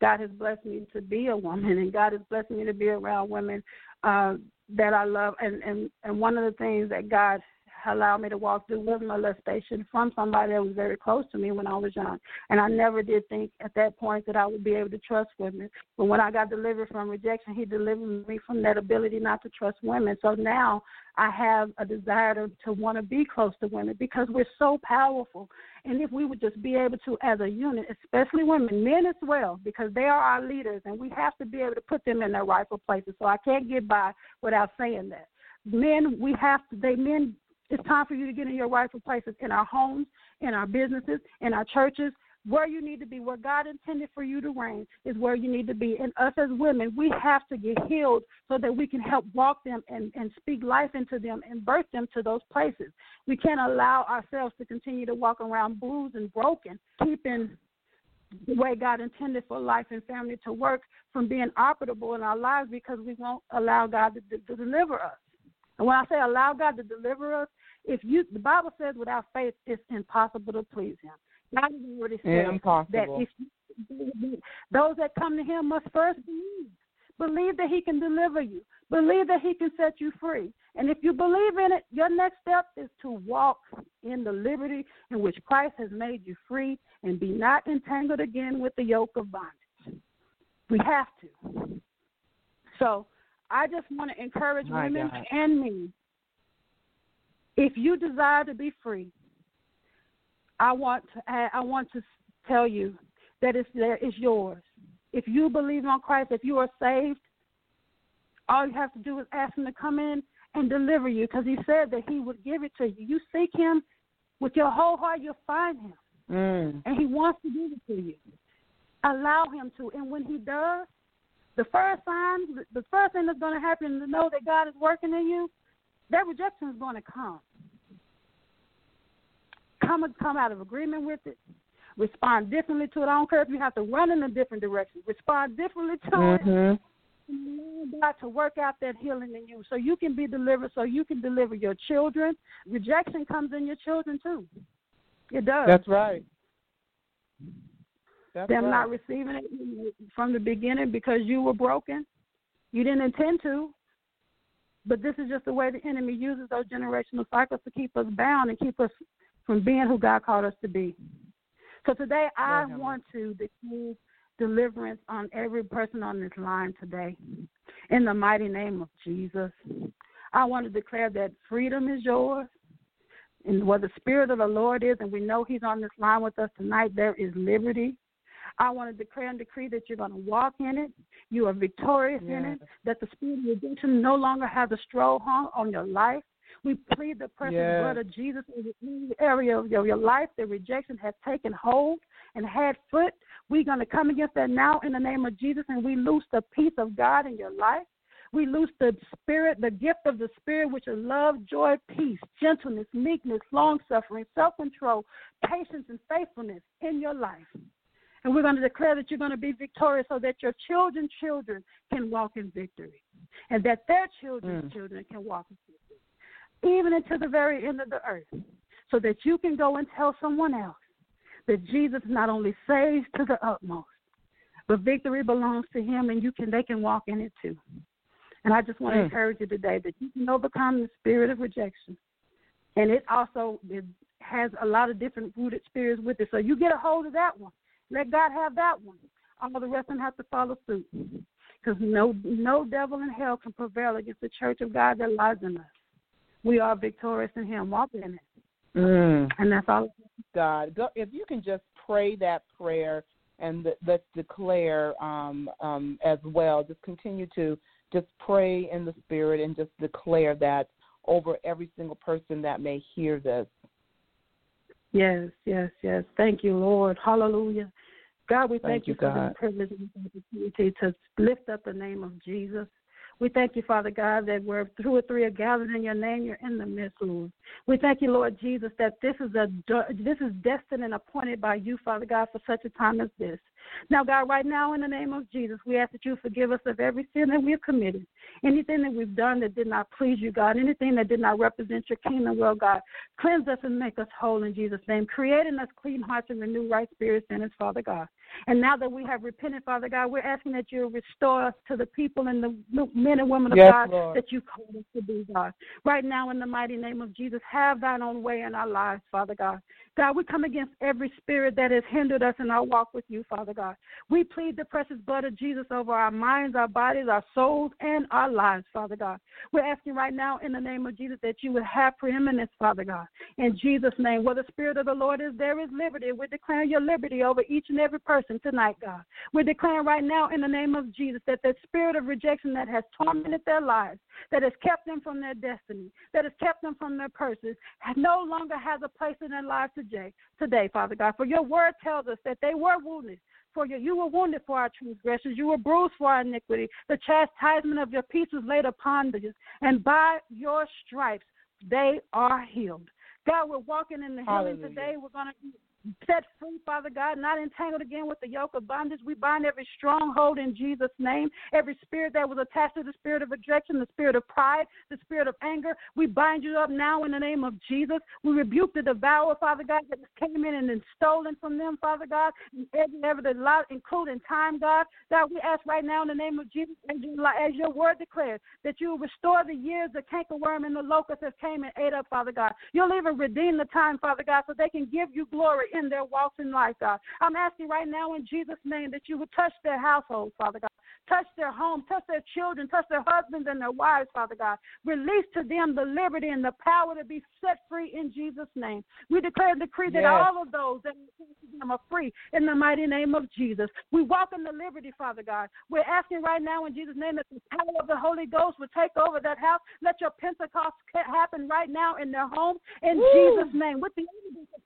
God has blessed me to be a woman and God has blessed me to be around women uh, that I love and, and, and one of the things that God allowed me to walk through was molestation from somebody that was very close to me when I was young. And I never did think at that point that I would be able to trust women. But when I got delivered from rejection, he delivered me from that ability not to trust women. So now I have a desire to, to want to be close to women because we're so powerful. And if we would just be able to, as a unit, especially women, men as well, because they are our leaders, and we have to be able to put them in their rightful places. So I can't get by without saying that men we have to they men it's time for you to get in your rightful places in our homes, in our businesses, in our churches. Where you need to be, where God intended for you to reign, is where you need to be. And us as women, we have to get healed so that we can help walk them and, and speak life into them and birth them to those places. We can't allow ourselves to continue to walk around bruised and broken, keeping the way God intended for life and family to work from being operable in our lives because we won't allow God to, to, to deliver us. And when I say allow God to deliver us, if you the Bible says without faith it's impossible to please him. God has already said impossible. that if you, those that come to him must first believe. Believe that he can deliver you. Believe that he can set you free. And if you believe in it, your next step is to walk in the liberty in which Christ has made you free and be not entangled again with the yoke of bondage. We have to. So I just want to encourage My women God. and me if you desire to be free, I want to I want to tell you that it's there is yours. If you believe on Christ, if you are saved, all you have to do is ask Him to come in and deliver you, because He said that He would give it to you. You seek Him with your whole heart, you'll find Him, Mm. and He wants to give it to you. Allow Him to, and when He does, the first sign, the first thing that's going to happen to know that God is working in you that rejection is going to come. Come come out of agreement with it. Respond differently to it. I don't care if you have to run in a different direction. Respond differently to it. Mhm. And allow God to work out that healing in you, so you can be delivered. So you can deliver your children. Rejection comes in your children too. It does. That's right. That's Them right. not receiving it from the beginning because you were broken. You didn't intend to. But this is just the way the enemy uses those generational cycles to keep us bound and keep us from being who God called us to be. So today I Lord want to declare deliverance on every person on this line today. In the mighty name of Jesus. I want to declare that freedom is yours. And where the Spirit of the Lord is, and we know He's on this line with us tonight, there is liberty. I want to declare and decree that you're going to walk in it. You are victorious in it. That the spirit of redemption no longer has a stronghold on your life. We plead the precious Yes. blood of Jesus in the area of your, your life. The rejection has taken hold and had foot. We're going to come against that now in the name of Jesus, and we loose the peace of God in your life. We loose the spirit, the gift of the spirit, which is love, joy, peace, gentleness, meekness, long suffering, self control, patience, and faithfulness in your life. And we're going to declare that you're going to be victorious so that your children's children can walk in victory and that their children's Mm. children can walk in victory, even into the very end of the earth, so that you can go and tell someone else that Jesus not only saves to the utmost, but victory belongs to him and you can they can walk in it too. And I just want to Mm. encourage you today that you can overcome the spirit of rejection. And it also it has a lot of different rooted spirits with it. So you get a hold of that one. Let God have that one. All the rest of them have to follow suit. Because no no devil in hell can prevail against the church of God that lies in us. We are victorious in him. Walk in it. Mm. And that's all. God. Go, if you can just pray that prayer and th- let's declare um, um, as well. Just continue to just pray in the spirit and just declare that over every single person that may hear this. Yes, yes, yes. Thank you, Lord. Hallelujah. God, we thank, thank you, for God. this privilege and opportunity to lift up the name of Jesus. We thank you, Father God, that where two or three are gathered in your name, you're in the midst, Lord. We thank you, Lord Jesus, that this is a this is destined and appointed by you, Father God, for such a time as this. Now, God, right now, in the name of Jesus, we ask that you forgive us of every sin that we have committed, anything that we've done that did not please you, God, anything that did not represent your kingdom, well, God, cleanse us and make us whole in Jesus' name, creating us clean hearts and renew right spirits in us, Father God. And now that we have repented, Father God, we're asking that you restore us to the people and the men and women of yes, God Lord. that you called us to be, God. Right now, in the mighty name of Jesus, have thine own way in our lives, Father God. God, we come against every spirit that has hindered us in our walk with you, Father God. We plead the precious blood of Jesus over our minds, our bodies, our souls, and our lives, Father God. We're asking right now in the name of Jesus that you would have preeminence, Father God. In Jesus' name, where the Spirit of the Lord is, there is liberty. We're declaring your liberty over each and every person tonight, God. We're declaring right now in the name of Jesus that the spirit of rejection that has tormented their lives, that has kept them from their destiny, that has kept them from their purpose, no longer has a place in their lives today, today, Father God. For your word tells us that they were wounded. For you, you were wounded for our transgressions, you were bruised for our iniquity. The chastisement of your peace was laid upon us, and by your stripes they are healed. God, we're walking in the healing Hallelujah. today. We're going to set free, Father God, not entangled again with the yoke of bondage. We bind every stronghold in Jesus' name. Every spirit that was attached to the spirit of rejection, the spirit of pride, the spirit of anger, we bind you up now in the name of Jesus. We rebuke the devourer, Father God, that came in and then stolen from them, Father God, and every lot, including time, God. God, we ask right now in the name of Jesus, as, your word declares, that you restore the years the cankerworm and the locust have came and ate up, Father God. You'll even redeem the time, Father God, so they can give you glory in their walks in life, God. I'm asking right now in Jesus' name that you would touch their households, Father God. Touch their home, touch their children, touch their husbands and their wives, Father God. Release to them the liberty and the power to be set free in Jesus' name. We declare and decree that Yes. all of those that are to them are free in the mighty name of Jesus. We walk in the liberty, Father God. We're asking right now in Jesus' name that the power of the Holy Ghost would take over that house. Let your Pentecost happen right now in their home in Woo. Jesus' name. With the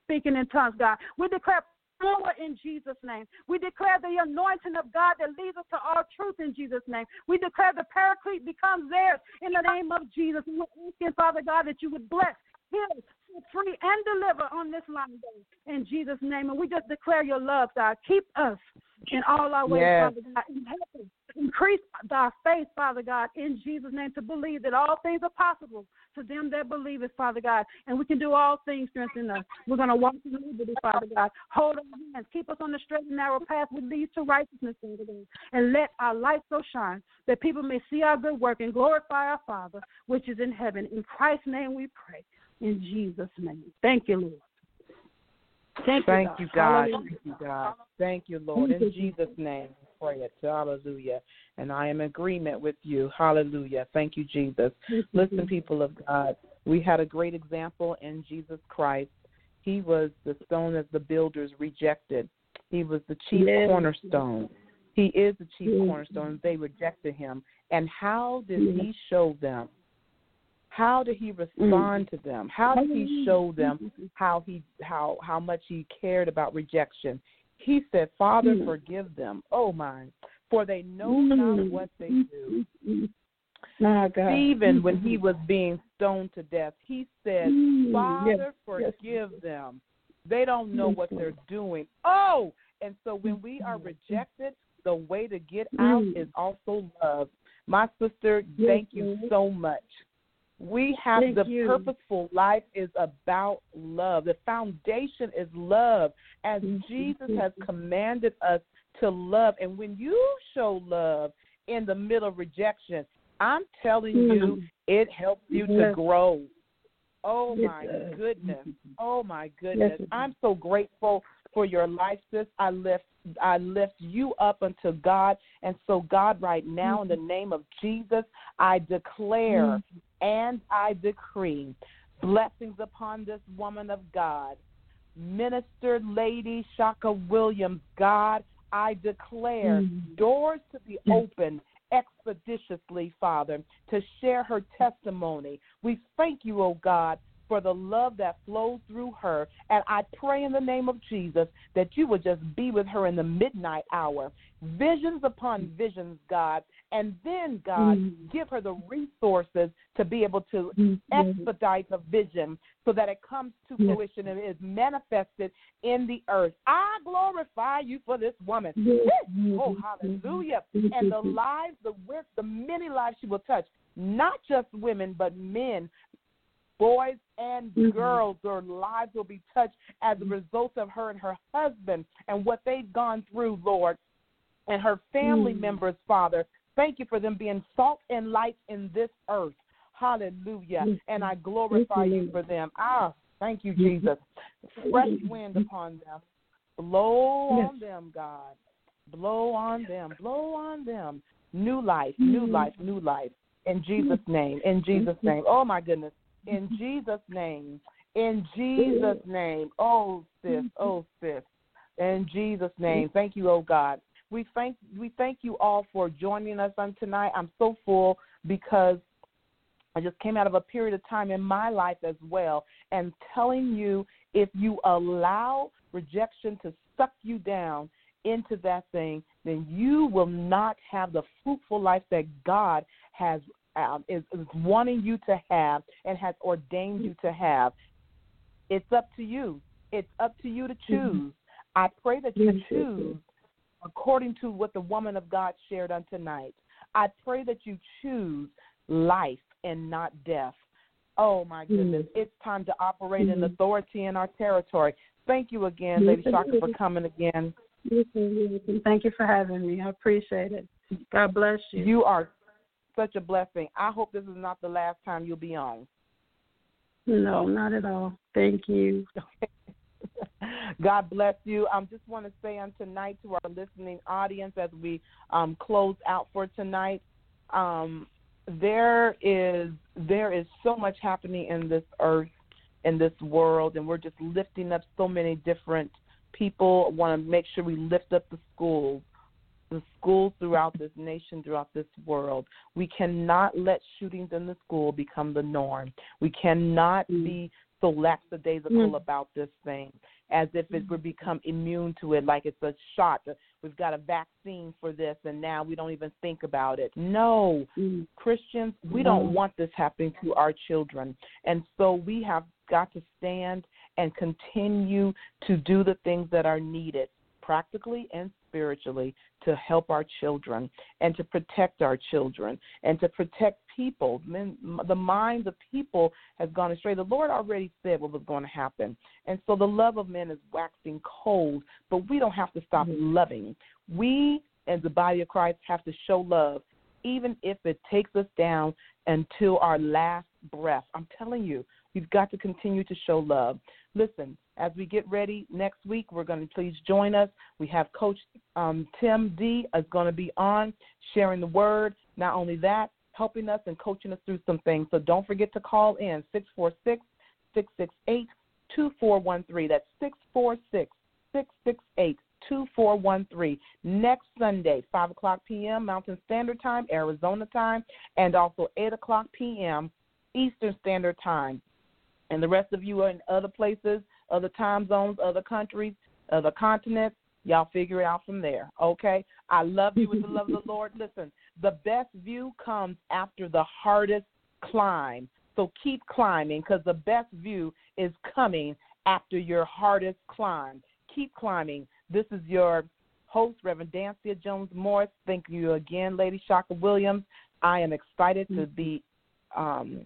speaking in tongues, God. We declare power in Jesus' name. We declare the anointing of God that leads us to all truth in Jesus' name. We declare the paraclete becomes theirs in the name of Jesus. We're asking, Father God, that you would bless, heal, free, and deliver on this line day in Jesus' name. And we just declare your love, God. Keep us in all our ways, Yes. Father God, and help us. Increase our faith, Father God, in Jesus' name, to believe that all things are possible to them that believe it, Father God. And we can do all things strengthen us. We're going to walk in liberty, Father God. Hold our hands. Keep us on the straight and narrow path which leads to righteousness, Father God. And let our light so shine that people may see our good work and glorify our Father, which is in heaven. In Christ's name we pray. In Jesus' name. Thank you, Lord. Thank you, Thank God. you, God. Thank you, God. Thank you, Lord. In Jesus' name, we pray it. Hallelujah. And I am in agreement with you. Hallelujah. Thank you, Jesus. Listen, people of God, we had a great example in Jesus Christ. He was the stone that the builders rejected. He was the chief Yes. cornerstone. He is the chief Yes. cornerstone. They rejected him. And how did Yes. he show them? How did he respond mm-hmm. to them? How did he mm-hmm. show them mm-hmm. how he how how much he cared about rejection? He said, "Father, forgive them. Oh my, for they know not what they do." My God. Stephen, when he was being stoned to death, he said, Father, forgive them. They don't know what they're doing. Oh, and so when we are rejected, the way to get out is also love. My sister, thank you so much. We have Thank the you. purposeful life is about love. The foundation is love, as. Jesus has commanded us to love. And when you show love in the middle of rejection, I'm telling you, Mhm. it helps you to grow. Oh my goodness. Oh my goodness. I'm so grateful for your life, sis. I lift I lift you up unto God. And so God, right now, in the name of Jesus, I declare and I decree blessings upon this woman of God. Minister Lady Chaka Williams, God, I declare Mhm. doors to be Yes. open expeditiously, Father, to share her testimony. We thank you, oh God, for the love that flows through her. And I pray in the name of Jesus that you would just be with her in the midnight hour. Visions upon visions, God. And then, God, mm-hmm. give her the resources to be able to mm-hmm. expedite the vision so that it comes to yes. fruition and is manifested in the earth. I glorify you for this woman. Yes. Oh, hallelujah. And the lives, the, the many lives she will touch, not just women, but men, boys and mm-hmm. girls, their lives will be touched as a result of her and her husband and what they've gone through, Lord, and her family mm-hmm. members, Father. Thank you for them being salt and light in this earth. Hallelujah. Mm-hmm. And I glorify you for them. Ah, thank you, mm-hmm. Jesus. Fresh wind upon them. Blow yes. on them, God. Blow on them. Blow on them. New life, new mm-hmm. life, new life. In Jesus' name. In Jesus' name. Oh, my goodness in Jesus' name. In Jesus' name. Oh, sis. Oh, sis. In Jesus' name. Thank you, oh God. We thank we thank you all for joining us on tonight. I'm so full because I just came out of a period of time in my life as well and telling you if you allow rejection to suck you down into that thing, then you will not have the fruitful life that God has um, is, is wanting you to have and has ordained you to have. It's up to you. It's up to you to mm-hmm. choose. I pray that you choose according to what the woman of God shared on tonight. I pray that you choose life and not death. Oh my mm-hmm. goodness, mm-hmm. it's time to operate mm-hmm. in authority in our territory. Thank you again, Lady Chaka, for coming again. Thank you for having me. I appreciate it. God bless you. You are such a blessing. I hope this is not the last time you'll be on. No, not at all. Thank you. God bless you. I um, just want to say on tonight to our listening audience as we um, close out for tonight. Um, there is there is so much happening in this earth, in this world, and we're just lifting up so many different people. I want to make sure we lift up the schools the schools throughout this nation, throughout this world. We cannot let shootings in the school become the norm. We cannot mm. be so lackadaisical mm. about this thing as if it would mm-hmm. become immune to it, like it's a shot. Uh, we've got a vaccine for this, and now we don't even think about it. No, mm. Christians, we don't mm-hmm. want this happening to our children. And so we have got to stand and continue to do the things that are needed practically and spiritually to help our children and to protect our children and to protect people. the minds of people has gone astray. The Lord already said what was going to happen. And so the love of men is waxing cold, but we don't have to stop mm-hmm. loving. We, as the body of Christ, have to show love, even if it takes us down until our last breath. I'm telling you, we've got to continue to show love. Listen, as we get ready next week, we're going to please join us. We have Coach um, Tim D is going to be on sharing the word. Not only that, helping us and coaching us through some things. So don't forget to call in 646 668 2413. That's 646 668 2413. Next Sunday, 5 o'clock p.m. Mountain Standard Time, Arizona time, and also 8 o'clock p.m. Eastern Standard Time. And the rest of you are in other places other time zones, other countries, other continents. Y'all figure it out from there. Okay? I love you with the love of the Lord. Listen, the best view comes after the hardest climb. So keep climbing because the best view is coming after your hardest climb. Keep climbing. This is your host, Reverend Dansiea Jones Morris. Thank you again, Lady Chaka Williams. I am excited to be um,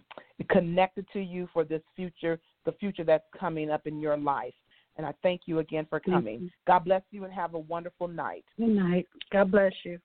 connected to you for this future the future that's coming up in your life. And I thank you again for coming. God bless you and have a wonderful night. Good night. God bless you.